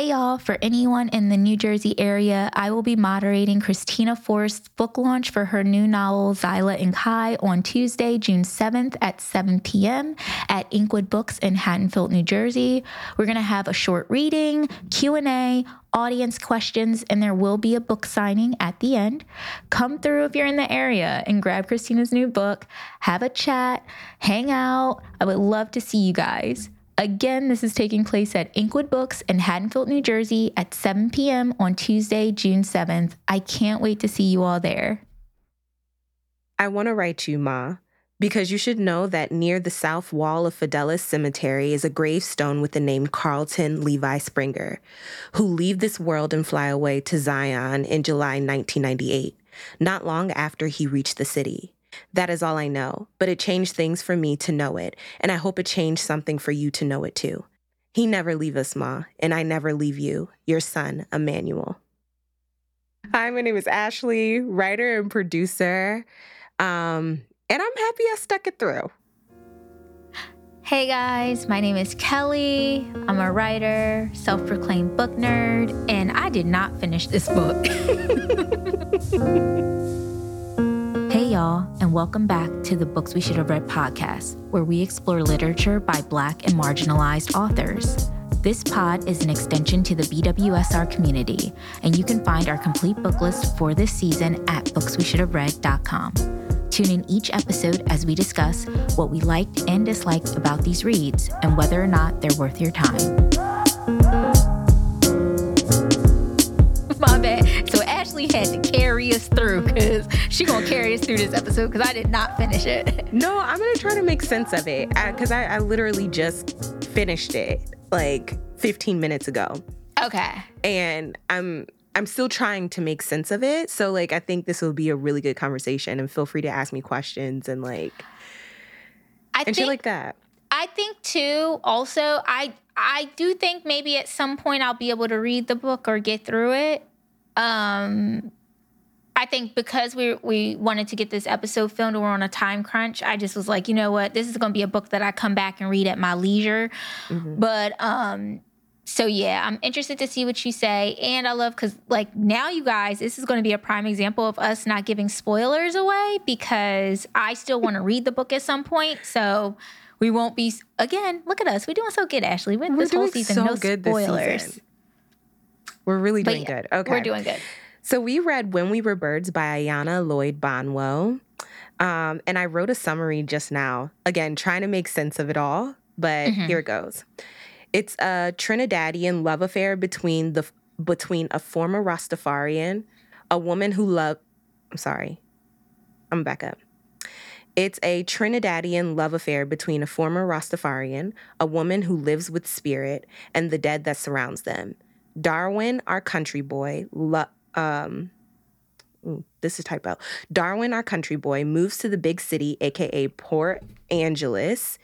Hey y'all, for anyone in the New Jersey area, I will be moderating Kristina Forest's book launch for her new novel Zyla and Kai on Tuesday, June 7th at 7 p.m. at Inkwood Books in Haddonfield, New Jersey. We're going to have a short reading, Q&A, audience questions, and there will be a book signing at the end. Come through if you're in the area and grab Kristina's new book, have a chat, hang out. I would love to see you guys. Again, this is taking place at Inkwood Books in Haddonfield, New Jersey at 7 p.m. on Tuesday, June 7th. I can't wait to see you all there. I want to write you, Ma, because you should know that near the south wall of Fidelis Cemetery is a gravestone with the name Carlton Levi Springer, who leave this world and fly away to Zion in July 1998, not long after he reached the city. That is all I know, but it changed things for me to know it, and I hope it changed something for you to know it too. He never leave us, Ma, and I never leave you, your son, Emmanuel. Hi, my name is Ashley, writer and producer, um, and I'm happy I stuck it through. Hey guys, my name is Kelly. I'm a writer, self proclaimed book nerd, and I did not finish this book. Y'all, and welcome back to the Books We Should Have Read podcast, where we explore literature by Black and marginalized authors. This pod is an extension to the BWSR community, and you can find our complete book list for this season at booksweshouldhaveread.com. Tune in each episode as we discuss what we liked and disliked about these reads and whether or not they're worth your time. My bad. So Ashley had to carry us through because she gonna carry us through this episode because I did not finish it. No, I'm gonna try to make sense of it because I, I, I literally just finished it like 15 minutes ago. Okay. And I'm I'm still trying to make sense of it. So like I think this will be a really good conversation and feel free to ask me questions and like I and think, shit like that. I think too. Also, I I do think maybe at some point I'll be able to read the book or get through it. Um, I think because we we wanted to get this episode filmed and we're on a time crunch, I just was like, you know what, this is going to be a book that I come back and read at my leisure. Mm-hmm. But um, so yeah, I'm interested to see what you say, and I love because like now you guys, this is going to be a prime example of us not giving spoilers away because I still want to read the book at some point, so. We won't be again. Look at us. We're doing so good, Ashley. With We're this whole doing season, so no good this spoilers. season. We're really doing yeah, good. Okay. We're doing good. So we read When We Were Birds by Ayanna Lloyd Banwo. Um, and I wrote a summary just now. Again, trying to make sense of it all, but Mhm. here it goes. It's a Trinidadian love affair between the between a former Rastafarian, a woman who loved I'm sorry. I'm back up. It's a Trinidadian love affair between a former Rastafarian, a woman who lives with spirit, and the dead that surrounds them. Darwin, our country boy, lo- um, ooh, this is typo. Darwin, our country boy, moves to the big city, aka Port Angeles,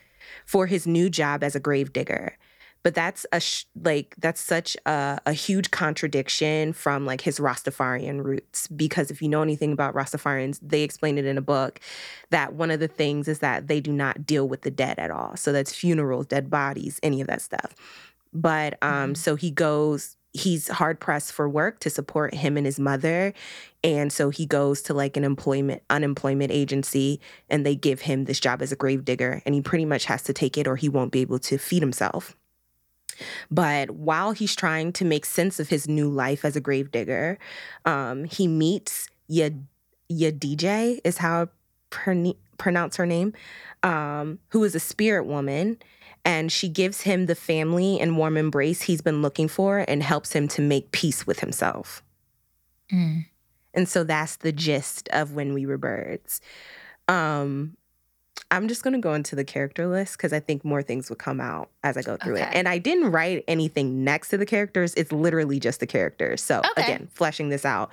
for his new job as a grave digger. But that's a sh- like that's such a, a huge contradiction from like his Rastafarian roots. Because if you know anything about Rastafarians, they explain it in a book that one of the things is that they do not deal with the dead at all. So that's funerals, dead bodies, any of that stuff. But um, Mhm. so he goes, he's hard pressed for work to support him and his mother. And so he goes to like an employment unemployment agency and they give him this job as a grave digger and he pretty much has to take it or he won't be able to feed himself. But while he's trying to make sense of his new life as a grave digger, um, he meets Yad Yadije is how I pronounce pronounce her name, um, who is a spirit woman and she gives him the family and warm embrace he's been looking for and helps him to make peace with himself. Mm. And so that's the gist of When We Were Birds. Um, I'm just going to go into the character list because I think more things will come out as I go through it. And I didn't write anything next to the characters, it's literally just the characters. So, Okay. again, fleshing this out.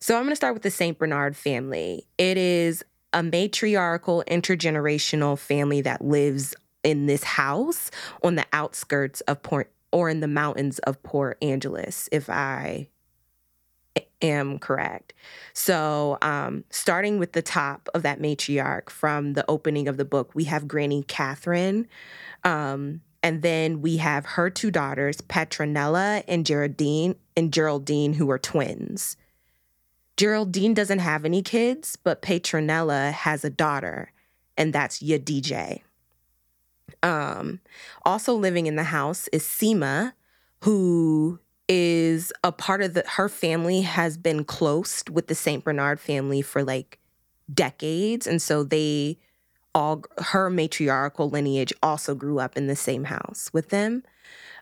So, I'm going to start with the St. Bernard family. It is a matriarchal, intergenerational family that lives in this house on the outskirts of Port or in the mountains of Port Angeles, if I am correct. So, um, starting with the top of that matriarch from the opening of the book, we have Granny Catherine. Um, and then we have her two daughters, Petronella and Geraldine, and Geraldine, who are twins. Geraldine doesn't have any kids, but Petronella has a daughter, and that's Yadije. Um, also living in the house is Seema, who is a part of the her family has been close with the St. Bernard family for like decades. And so they all her matriarchal lineage also grew up in the same house with them.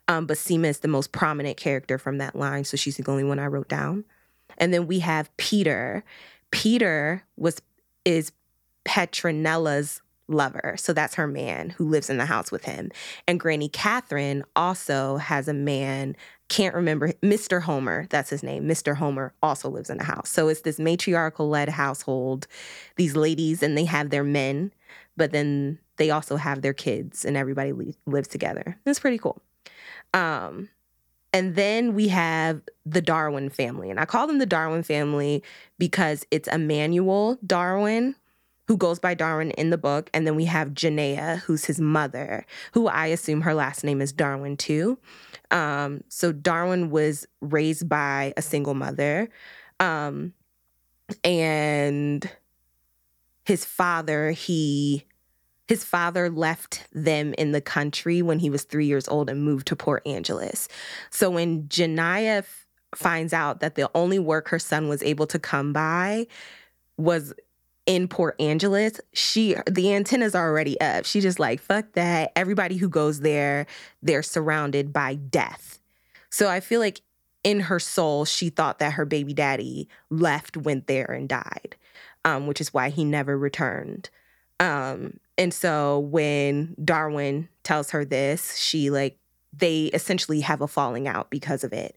Um, but Seema is the most prominent character from that line, so she's the only one I wrote down. And then we have Peter. Peter was is Petronella's lover. So that's her man who lives in the house with him. And Granny Catherine also has a man, can't remember, Mr. Homer, that's his name. Mr. Homer also lives in the house. So it's this matriarchal led household, these ladies, and they have their men, but then they also have their kids, and everybody li- lives together. It's pretty cool. Um, and then we have the Darwin family. And I call them the Darwin family because it's Emmanuel Darwin, who goes by Darwin in the book. And then we have Janaea, who's his mother, who I assume her last name is Darwin too. Um, so Darwin was raised by a single mother. Um, and his father, he his father left them in the country when he was three years old and moved to Port Angeles. So when Janaea f- finds out that the only work her son was able to come by was in Port Angeles, she the antennas are already up. She just like, fuck that. Everybody who goes there, they're surrounded by death. So I feel like in her soul, she thought that her baby daddy left, went there, and died, um, which is why he never returned. Um, and so when Darwin tells her this, she like they essentially have a falling out because of it.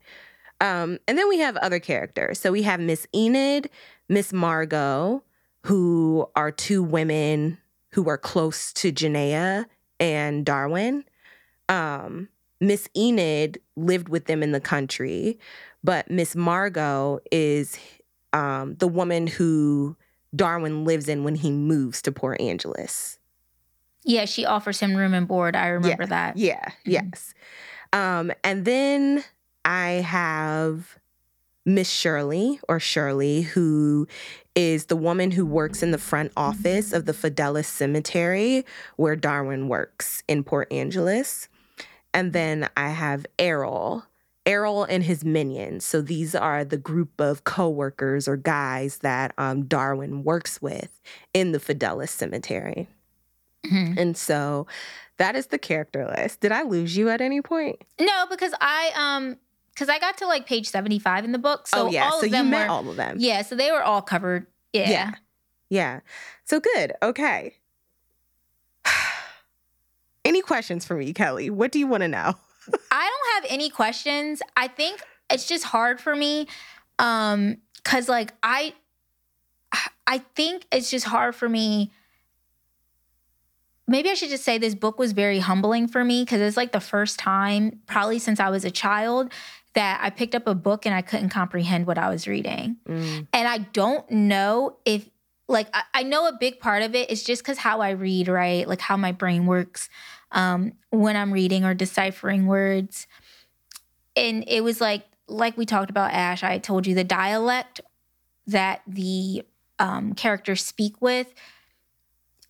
Um, and then we have other characters. So we have Miss Enid, Miss Margot, who are two women who are close to Janaea and Darwin. Um, Miss Enid lived with them in the country, but Miss Margot is um, the woman who Darwin lives in when he moves to Port Angeles. Yeah, she offers him room and board. I remember yeah, that. Yeah, mm-hmm. yes. Um, and then I have Miss Shirley or Shirley, who is the woman who works in the front office of the Fidelis Cemetery where Darwin works in Port Angeles. And then I have Errol, Errol and his minions. So these are the group of co-workers or guys that um, Darwin works with in the Fidelis Cemetery. Mm-hmm. And so that is the character list. Did I lose you at any point? No, because I um because I got to like page 75 in the book. So oh, yeah. all so of them you met were, all of them. Yeah, so they were all covered. Yeah. Yeah. Yeah. So good. Okay. any questions for me, Kelly? What do you want to know? I don't have any questions. I think it's just hard for me um cuz like I I think it's just hard for me maybe I should just say this book was very humbling for me because it's like the first time, probably since I was a child, that I picked up a book and I couldn't comprehend what I was reading. Mm. And I don't know if, like, I, I, know a big part of it is just because how I read, right? Like how my brain works um, when I'm reading or deciphering words. And it was like, like we talked about, Ash, I told you the dialect that the um, characters speak with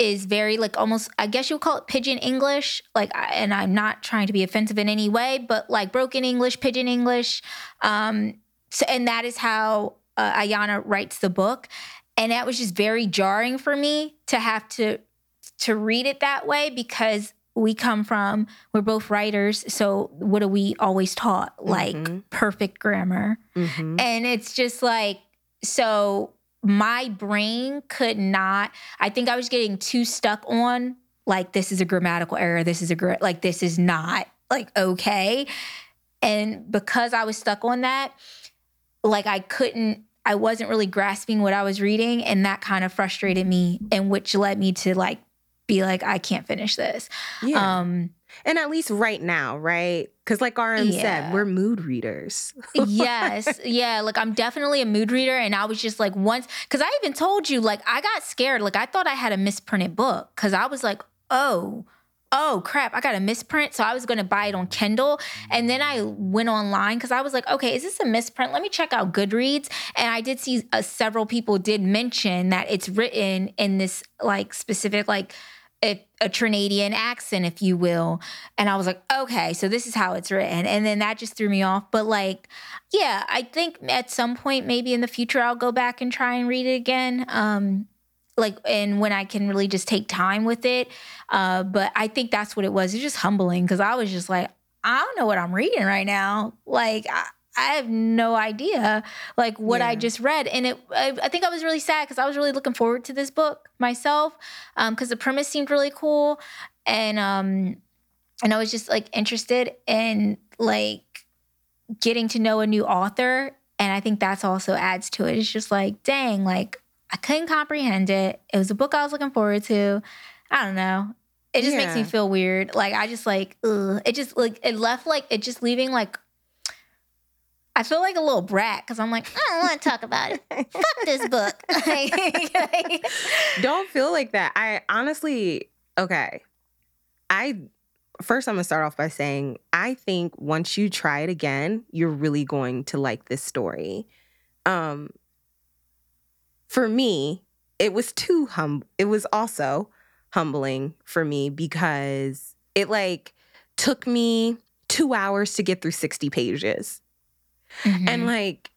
is very like almost I guess you would call it pidgin English like and I'm not trying to be offensive in any way but like broken English pidgin English um so and that is how uh, Ayanna writes the book and that was just very jarring for me to have to to read it that way because we come from we're both writers so what are we always taught like mm-hmm. perfect grammar mm-hmm. and it's just like so my brain could not i think i was getting too stuck on like this is a grammatical error this is a gr- like this is not like okay and because i was stuck on that like i couldn't i wasn't really grasping what i was reading and that kind of frustrated me and which led me to like be like i can't finish this yeah. um and at least right now, right? Because, like RM yeah. said, we're mood readers. yes. Yeah. Like, I'm definitely a mood reader. And I was just like, once, because I even told you, like, I got scared. Like, I thought I had a misprinted book because I was like, oh, oh crap, I got a misprint. So I was going to buy it on Kindle. And then I went online because I was like, okay, is this a misprint? Let me check out Goodreads. And I did see uh, several people did mention that it's written in this like specific, like, a, a Trinidadian accent, if you will. And I was like, okay, so this is how it's written. And then that just threw me off. But like, yeah, I think at some point, maybe in the future, I'll go back and try and read it again. Um, like and when I can really just take time with it. Uh, but I think that's what it was. It's just humbling because I was just like, I don't know what I'm reading right now. Like I, I have no idea like what yeah. I just read, and it. I, I think I was really sad because I was really looking forward to this book myself because um, the premise seemed really cool, and um, and I was just like interested in like getting to know a new author, and I think that's also adds to it. It's just like, dang, like I couldn't comprehend it. It was a book I was looking forward to. I don't know. It just yeah. makes me feel weird. Like I just like, ugh. It just like it left like it just leaving like I feel like a little brat because I'm like, I don't want to talk about it. Fuck this book. don't feel like that. I honestly, okay. I first I'm gonna start off by saying I think once you try it again, you're really going to like this story. Um, for me, it was too hum it was also humbling for me because it like took me 2 hours to get through 60 pages. Mm-hmm. And like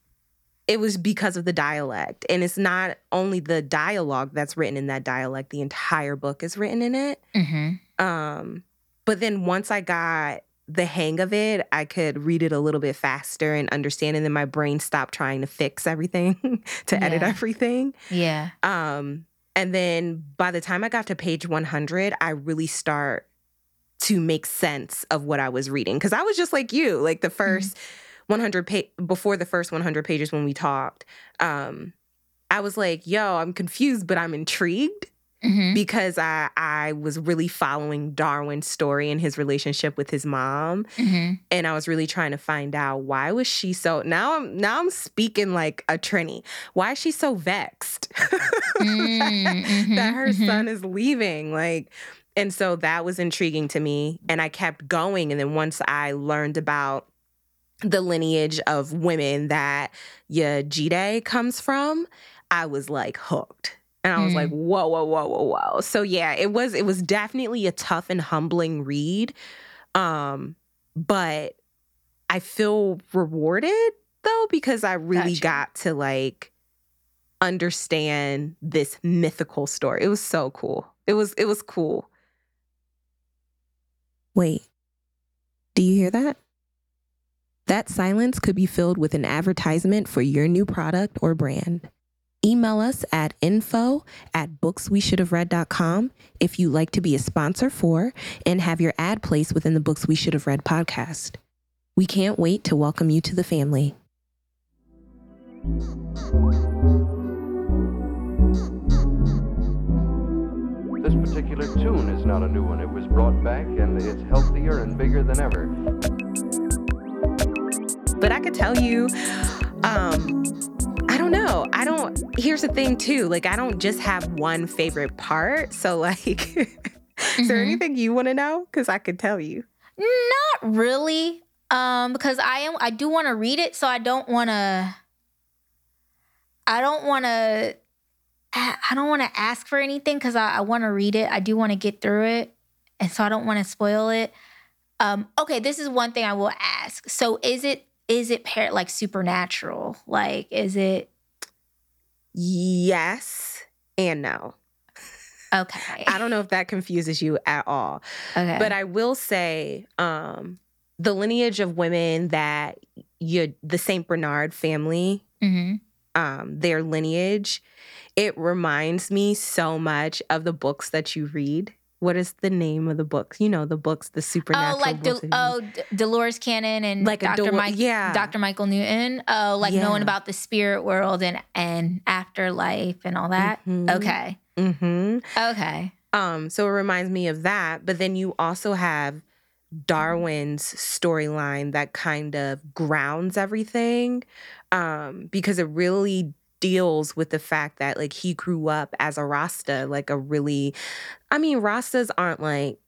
it was because of the dialect. And it's not only the dialogue that's written in that dialect, the entire book is written in it. Mm-hmm. Um, but then once I got the hang of it, I could read it a little bit faster and understand. And then my brain stopped trying to fix everything, to yeah. edit everything. Yeah. Um, and then by the time I got to page 100, I really start to make sense of what I was reading. Cause I was just like you, like the 1st mm-hmm. 100 pa- before the first 100 pages when we talked. Um, I was like, yo, I'm confused, but I'm intrigued mm-hmm. because I I was really following Darwin's story and his relationship with his mom, mm-hmm. and I was really trying to find out why was she so. Now I'm now I'm speaking like a Trini. Why is she so vexed mm-hmm. that her mm-hmm. son is leaving? Like. And so that was intriguing to me. And I kept going. And then once I learned about the lineage of women that Yejide comes from, I was like hooked. And I was mm. like, whoa, whoa, whoa, whoa, whoa. So yeah, it was it was definitely a tough and humbling read. Um, but I feel rewarded though, because I really gotcha. got to like understand this mythical story. It was so cool. It was it was cool. Wait. Do you hear that? That silence could be filled with an advertisement for your new product or brand. Email us at info at booksweshouldhaveread.com if you'd like to be a sponsor for and have your ad placed within the Books We Should Have Read podcast. We can't wait to welcome you to the family. This particular tune is not a new one. It was brought back and it's healthier and bigger than ever. But I could tell you, um, I don't know. I don't. Here's the thing, too. Like, I don't just have one favorite part. So, like, mm-hmm. is there mm-hmm. anything you want to know? Because I could tell you. Not really. Um, because I am. I do want to read it, so I don't want to. I don't want to. I don't want to ask for anything because I, I want to read it. I do want to get through it, and so I don't want to spoil it. Um, okay, this is one thing I will ask. So, is it is it par- like supernatural? Like, is it? Yes and no. Okay. I don't know if that confuses you at all. Okay. But I will say, um, the lineage of women that you, the Saint Bernard family, mm-hmm. um, their lineage, it reminds me so much of the books that you read what is the name of the books? You know, the books, the supernatural. Oh, like De- oh, D- Dolores Cannon and like Dr. Del- Mike, yeah, Dr. Michael Newton. Oh, like yeah. knowing about the spirit world and and afterlife and all that. Mm-hmm. Okay. Mm-hmm. Okay. Um. So it reminds me of that, but then you also have Darwin's storyline that kind of grounds everything, um, because it really deals with the fact that like he grew up as a Rasta, like a really, I mean, Rastas aren't like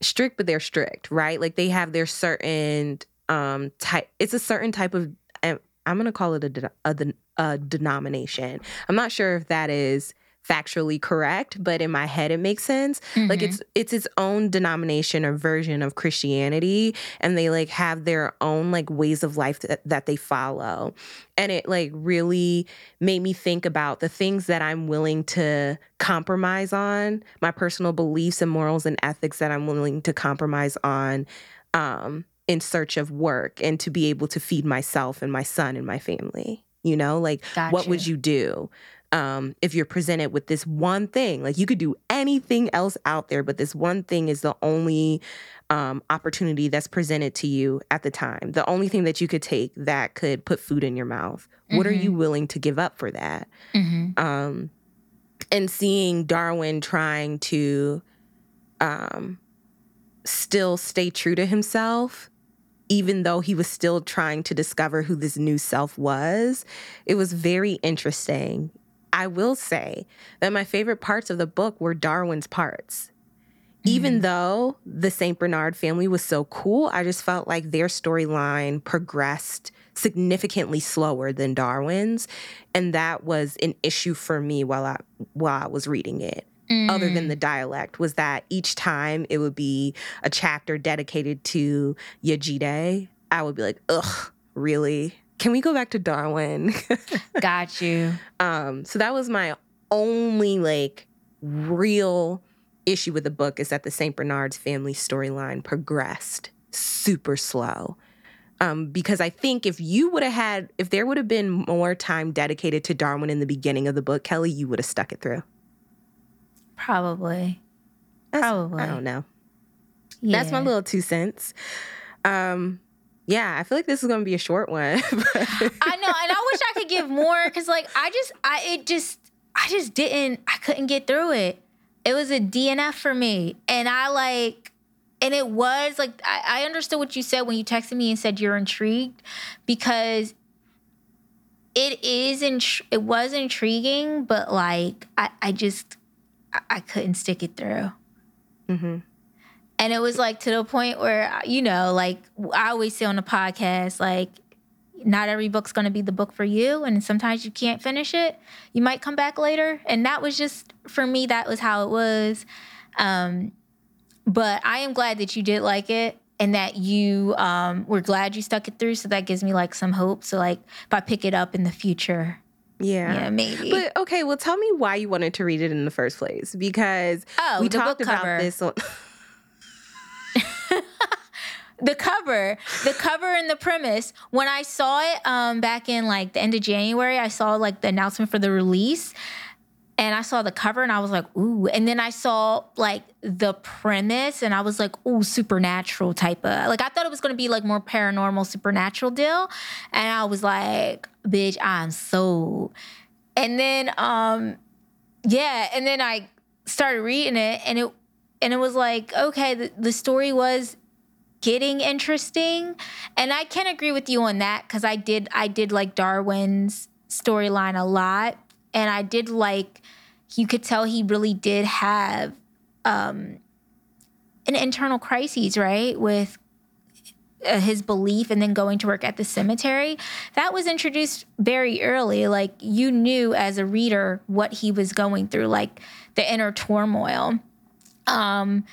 strict, but they're strict, right? Like they have their certain um type. It's a certain type of. um, I'm gonna call it a, a, a denomination. I'm not sure if that is factually correct, but in my head it makes sense. Like Mhm. it's it's its own denomination or version of Christianity, and they like have their own like ways of life that, that they follow, and it like really made me think about the things that I'm willing to compromise on, my personal beliefs and morals and ethics that I'm willing to compromise on. Um, in search of work and to be able to feed myself and my son and my family. You know, like what would you do um, if you're presented with this one thing? Like you could do anything else out there, but this one thing is the only um, opportunity that's presented to you at the time. The only thing that you could take that could put food in your mouth. What are you willing to give up for that? Mhm. um, and seeing Darwin trying to um, still stay true to himself, even though he was still trying to discover who this new self was, it was very interesting. I will say that my favorite parts of the book were Darwin's parts. Even though the St. Bernard family was so cool, I just felt like their storyline progressed significantly slower than Darwin's, and that was an issue for me while I while I was reading it. Other Mm. than the dialect, was that each time it would be a chapter dedicated to Yejide, I would be like, ugh, really? Can we go back to Darwin? Got you. Um, so that was my only like real issue with the book is that the St. Bernard's family storyline progressed super slow. Um, because I think if you would have had, if there would have been more time dedicated to Darwin in the beginning of the book, Kelly, you would have stuck it through. Probably. That's- Probably. I don't know. Yeah. That's my little two cents. Um, yeah, I feel like this is going to be a short one. I know, and I wish I could give more because, like, I just, I it just, I just didn't, I couldn't get through it. It was a DNF for me, and I like, and it was like, I, I understood what you said when you texted me and said you're intrigued because it is, int- it was intriguing, but like, I, I just, I, I couldn't stick it through. Mm Mhm. And it was like to the point where, you know, like I always say on the podcast, like, not every book's going to be the book for you. And sometimes you can't finish it. You might come back later. And that was just, for me, that was how it was. Um, but I am glad that you did like it and that you um, were glad you stuck it through. So that gives me like some hope. So, like, if I pick it up in the future, yeah. yeah, maybe. But okay, well, tell me why you wanted to read it in the first place because Oh, we talked about cover. this. On, the cover, the cover and the premise. When I saw it um, back in like the end of January, I saw like the announcement for the release, and I saw the cover and I was like, ooh. And then I saw like the premise and I was like, ooh, supernatural type of like I thought it was gonna be like more paranormal, supernatural deal, and I was like, bitch, I'm sold. And then um, yeah, and then I started reading it and it and it was like, okay, the, the story was getting interesting and i can agree with you on that because i did i did like darwin's storyline a lot and i did like you could tell he really did have um an internal crises right with uh, his belief and then going to work at the cemetery. That was introduced very early like you knew as a reader what he was going through like the inner turmoil. Um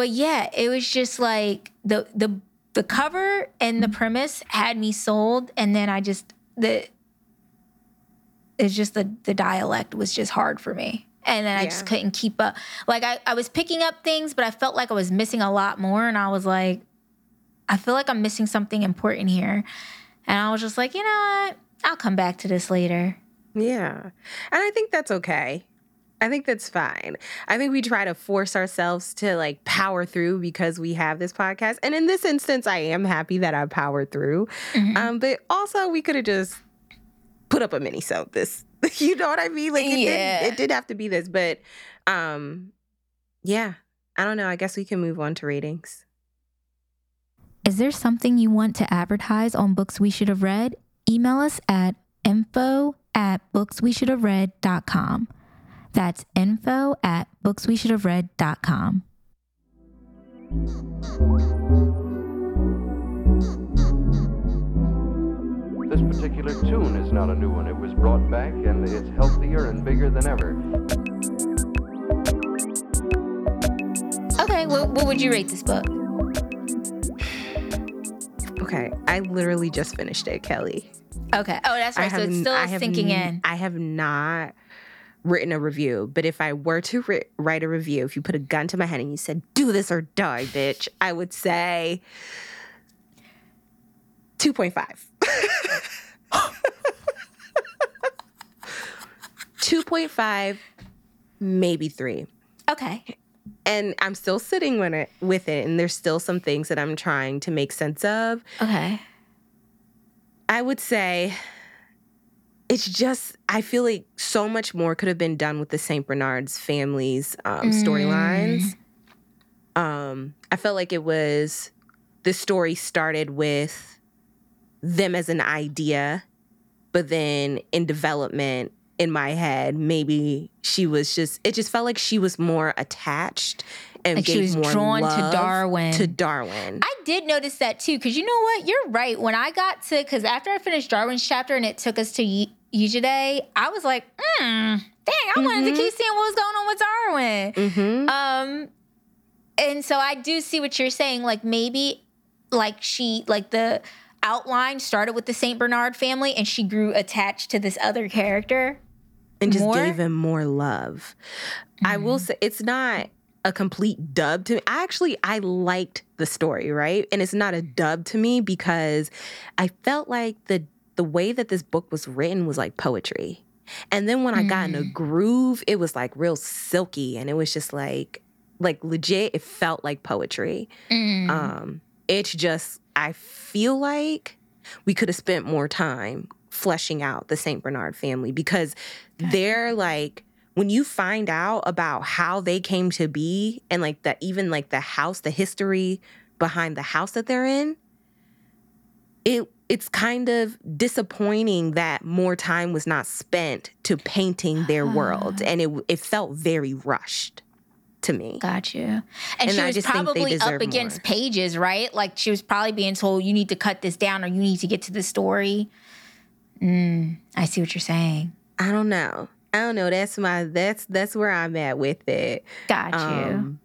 but yeah, it was just like the the the cover and the premise had me sold, and then I just the it's just the the dialect was just hard for me, and then I just couldn't keep up. Like I I was picking up things, but I felt like I was missing a lot more, and I was like, I feel like I'm missing something important here, and I was just like, you know what, I'll come back to this later. yeah, and I think that's okay. I think that's fine. I think we try to force ourselves to like power through because we have this podcast, and in this instance, I am happy that I powered through. Mhm. Um, but also, we could have just put up a mini so this. You know what I mean? Like it, Yeah. did, it did have to be this, but um, yeah. I don't know. I guess we can move on to ratings. Is there something you want to advertise on books we should have read? Email us at info at booksweshouldhaveread.com. That's info at booksweshouldhaveread.com. This particular tune is not a new one. It was brought back and it's healthier and bigger than ever. Okay, what, what would you rate this book? Okay, I literally just finished it, Kelly. Okay. Oh, that's I right. So it's still I sinking n- in. I have not written a review, but if I were to ri- write a review, if you put a gun to my head and you said, do this or die, bitch, I would say 2.5. 2.5, maybe three. Okay. And I'm still sitting with it, with it, and there's still some things that I'm trying to make sense of. Okay. I would say it's just I feel like so much more could have been done with the Saint Bernard's family's um, storylines. Um, I felt like it was the story started with them as an idea, but then in development in my head, maybe she was just it just felt like she was more attached and Like she was more drawn to Darwin. To Darwin. I did notice that too, because you know what? You're right. When I got to, because after I finished Darwin's chapter and it took us to Ye- Yejide, I was like, hmm, dang, I wanted to keep seeing what was going on with Darwin. mm-hmm. Um, and so I do see what you're saying. Like maybe, like she, like the outline started with the Saint Bernard family, and she grew attached to this other character. and just more? gave him more love. I will say it's not a complete dub to me. I actually I liked the story, right? And it's not a dub to me because I felt like the the way that this book was written was like poetry. And then when I got in a groove, it was like real silky and it was just like like legit it felt like poetry. Mm. Um, it's just I feel like we could have spent more time fleshing out the Saint Bernard family because they're like when you find out about how they came to be and like that even like the house, the history behind the house that they're in, it it's kind of disappointing that more time was not spent to painting their world and it it felt very rushed to me. Got you. And, And she I was probably up against more. pages, right? Like she was probably being told, you need to cut this down or you need to get to the story. Mm, I see what you're saying. I don't know. I don't know. That's my that's that's where I'm at with it. Got you. Um,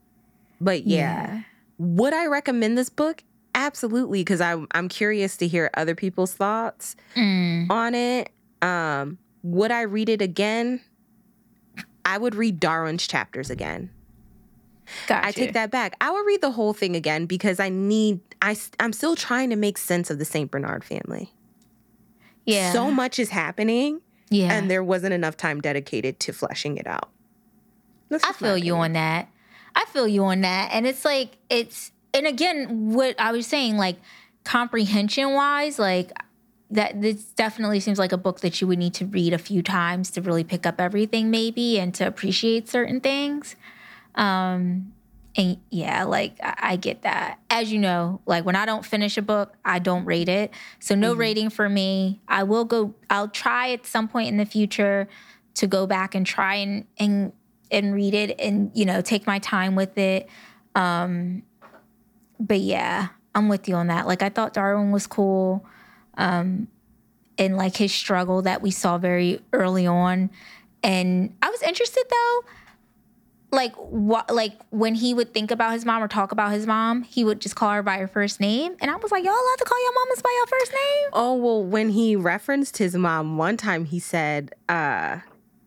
but yeah. would I recommend this book? Absolutely, because I'm I'm curious to hear other people's thoughts Mm, on it. Um, would I read it again? I would read Darwin's chapters again. got I take that back. I would read the whole thing again because I need. I I'm still trying to make sense of the Saint Bernard family. Yeah. So much is happening, yeah. and there wasn't enough time dedicated to fleshing it out. I feel you on that. I feel you on that. And it's like it's and again, what I was saying, like comprehension wise, like that this definitely seems like a book that you would need to read a few times to really pick up everything maybe and to appreciate certain things. Um and yeah, like I, I get that. As you know, like when I don't finish a book, I don't rate it. So no rating for me. I will go I'll try at some point in the future to go back and try and and and read it and you know take my time with it um but yeah i'm with you on that. Like i thought darwin was cool um and like his struggle that we saw very early on. And i was interested though like what like when he would think about his mom or talk about his mom he would just call her by her first name. And i was like y'all allowed to call your mamas by your first name? Oh well, when he referenced his mom one time, he said uh,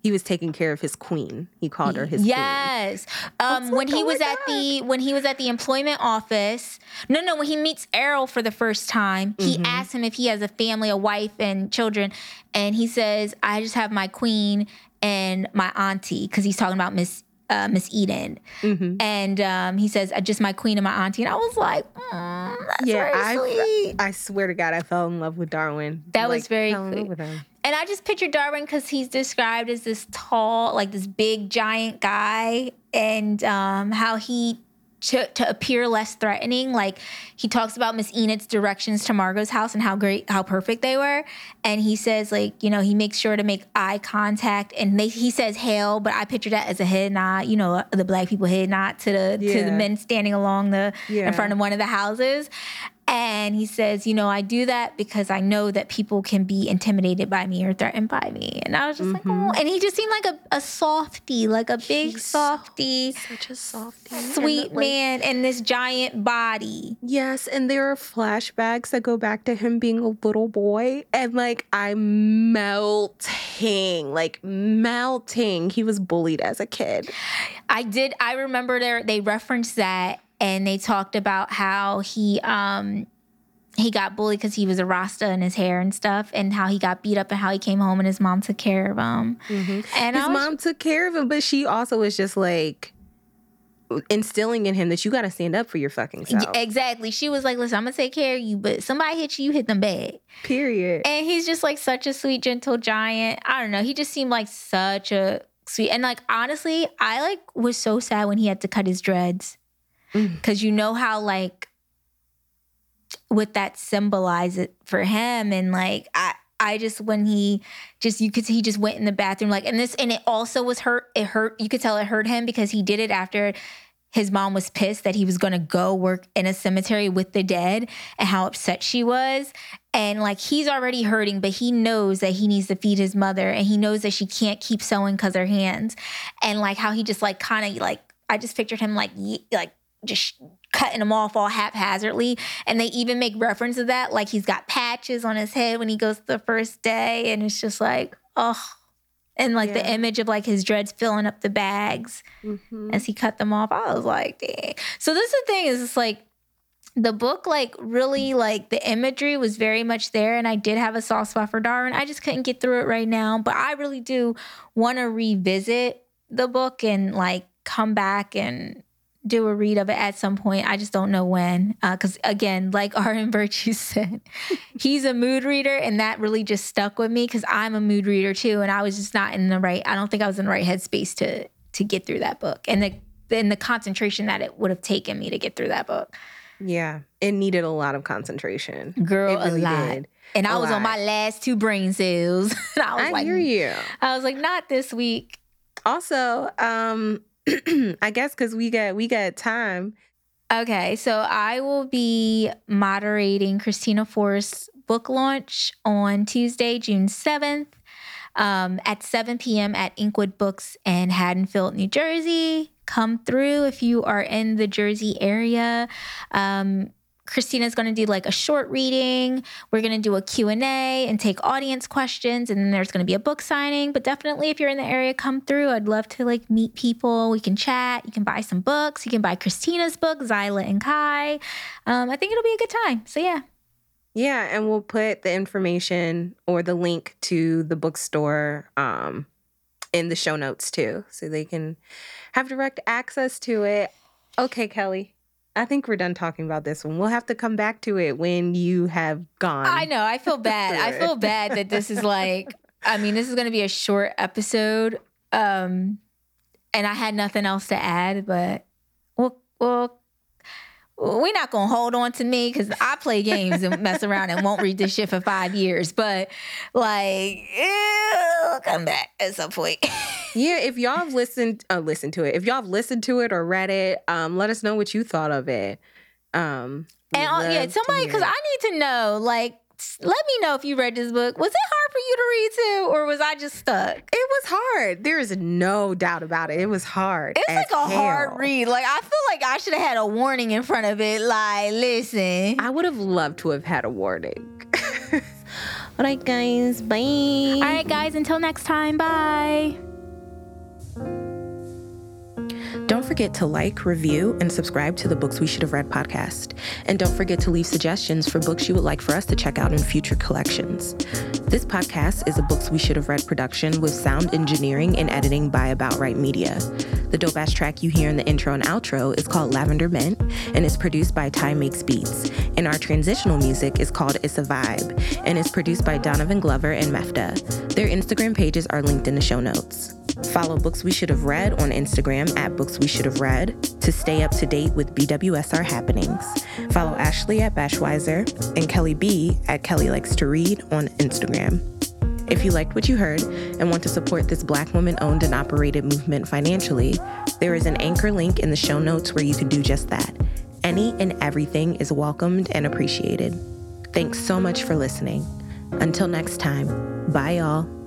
he was taking care of his queen. He called her his queen. yes. Um, when like, he oh was my at the when he was at the employment office. No, no. When he meets Errol for the first time, he Mm-hmm. asks him if he has a family, a wife, and children, and he says, "I just have my queen and my auntie," because he's talking about Miss. Uh, Miss Enid, Mm-hmm. and um, he says, "Uh, "Just my queen and my auntie," and I was like, mm, "That's Yeah, very I, sweet." I swear to God, I fell in love with Darwin. That was very fell in love sweet. And I just picture Darwin because he's described as this tall, like this big giant guy, and um, how he to, to appear less threatening. Like he talks about Miss Enid's directions to Margot's house and how great, how perfect they were. And he says like, you know, he makes sure to make eye contact and they, he says hail, but I picture that as a head nod, you know, the black people head nod to the, to the men standing along the, Yeah. in front of one of the houses. And he says, you know, I do that because I know that people can be intimidated by me or threatened by me. And I was just like, mm-hmm. oh, and he just seemed like a, a softy, like a big He's so softy Such a softy. sweet And, like, man in this giant body. Yes, and there are flashbacks that go back to him being a little boy, and like I'm melting, like melting. He was bullied as a kid. I did. I remember there they referenced that, and they talked about how he um he got bullied because he was a Rasta in his hair and stuff, and how he got beat up, and how he came home and his mom took care of him. And His was, mom took care of him, but she also was just like instilling in him that you got to stand up for your fucking self. exactly. She was like, "Listen, I'm gonna take care of you, but somebody hit you, you hit them back." Period. And he's just like such a sweet, gentle giant. I don't know. He just seemed like such a sweet. And like honestly, I like was so sad when he had to cut his dreads. Mm. Cause you know how like what that symbolized it for him. And like I I just when he just you could he just went in the bathroom like and this and it also was hurt it hurt you could tell it hurt him because he did it after his mom was pissed that he was going to go work in a cemetery with the dead and how upset she was and like he's already hurting but he knows that he needs to feed his mother and he knows that she can't keep sewing cuz her hands and like how he just like kind of like I just pictured him like like just cutting them off all haphazardly and they even make reference to that like he's got patches on his head when he goes the first day and it's just like oh and like the image of like his dreads filling up the bags Mhm. as he cut them off. I was like, dang. So this is the thing is it's like the book like really like the imagery was very much there and I did have a soft spot for Darwin. I just couldn't get through it right now, but I really do want to revisit the book and like come back and do a read of it at some point. I just don't know when. Because again, like Arden Virtue said, he's a mood reader, and that really just stuck with me because I'm a mood reader too, and I was just not in the right. I don't think I was in the right headspace to to get through that book, and the and the concentration that it would have taken me to get through that book. Yeah, it needed a lot of concentration. Girl, It really a lot. did. And I A was on my last two brain cells. and I was I like, hear you. I was like, not this week. Also, um, I guess because we got we got time. Okay, so I will be moderating Kristina Forest's book launch on Tuesday, June 7th um, at 7 p.m. at Inkwood Books in Haddonfield, New Jersey. Come through if you are in the Jersey area. Um, Kristina's going to do like a short reading. We're going to do a Q&A and take audience questions and then there's going to be a book signing. But definitely if you're in the area come through. I'd love to like meet people. We can chat. You can buy some books. You can buy Kristina's book, Zyla and Kai. Um, I think it'll be a good time. So yeah. Yeah, and we'll put the information or the link to the bookstore um, in the show notes too, so they can have direct access to it. Okay, Kelly. I think we're done talking about this one. We'll have to come back to it when you have gone. I know. I feel bad. I feel bad that this is like, I mean, this is going to be a short episode. Um, and I had nothing else to add, but well, well, we're not to hold on to me because I play games and mess around and won't read this shit for five years. But like, it'll come back at some point. Yeah, if y'all have listened, uh, listened to it. If y'all have listened to it or read it, um, let us know what you thought of it. Um, And uh, yeah, somebody, because. I need to know, like, let me know if you read this book. Was it hard for you to read too, or was I just stuck? it was hard. There is no doubt about it. It was hard. It's as like a hard read. Like I feel like I should have had a warning in front of it. Like, listen. I would have loved to have had a warning. All right, guys. Bye. All right, guys. Until next time. Bye. Don't forget to like, review, and subscribe to the Books We Should Have Read podcast. And don't forget to leave suggestions for books you would like for us to check out in future collections. This podcast is a Books We Should Have Read production with sound engineering and editing by About Right Media. The dope ass track you hear in the intro and outro is called Lavender Mint and is produced by Ty Makes Beats. And our transitional music is called It's a Vibe and is produced by Donovan Glover and Mefta. Their Instagram pages are linked in the show notes. Follow Books We Should Have Read on Instagram at Books We Should Have Read to stay up to date with BWSR happenings. Follow Ashley at Bashwiser and Kelly B at Kelly Likes to Read on Instagram. If you liked what you heard and want to support this Black woman owned and operated movement financially, there is an anchor link in the show notes where you can do just that. Any and everything is welcomed and appreciated. Thanks so much for listening. Until next time, bye, y'all.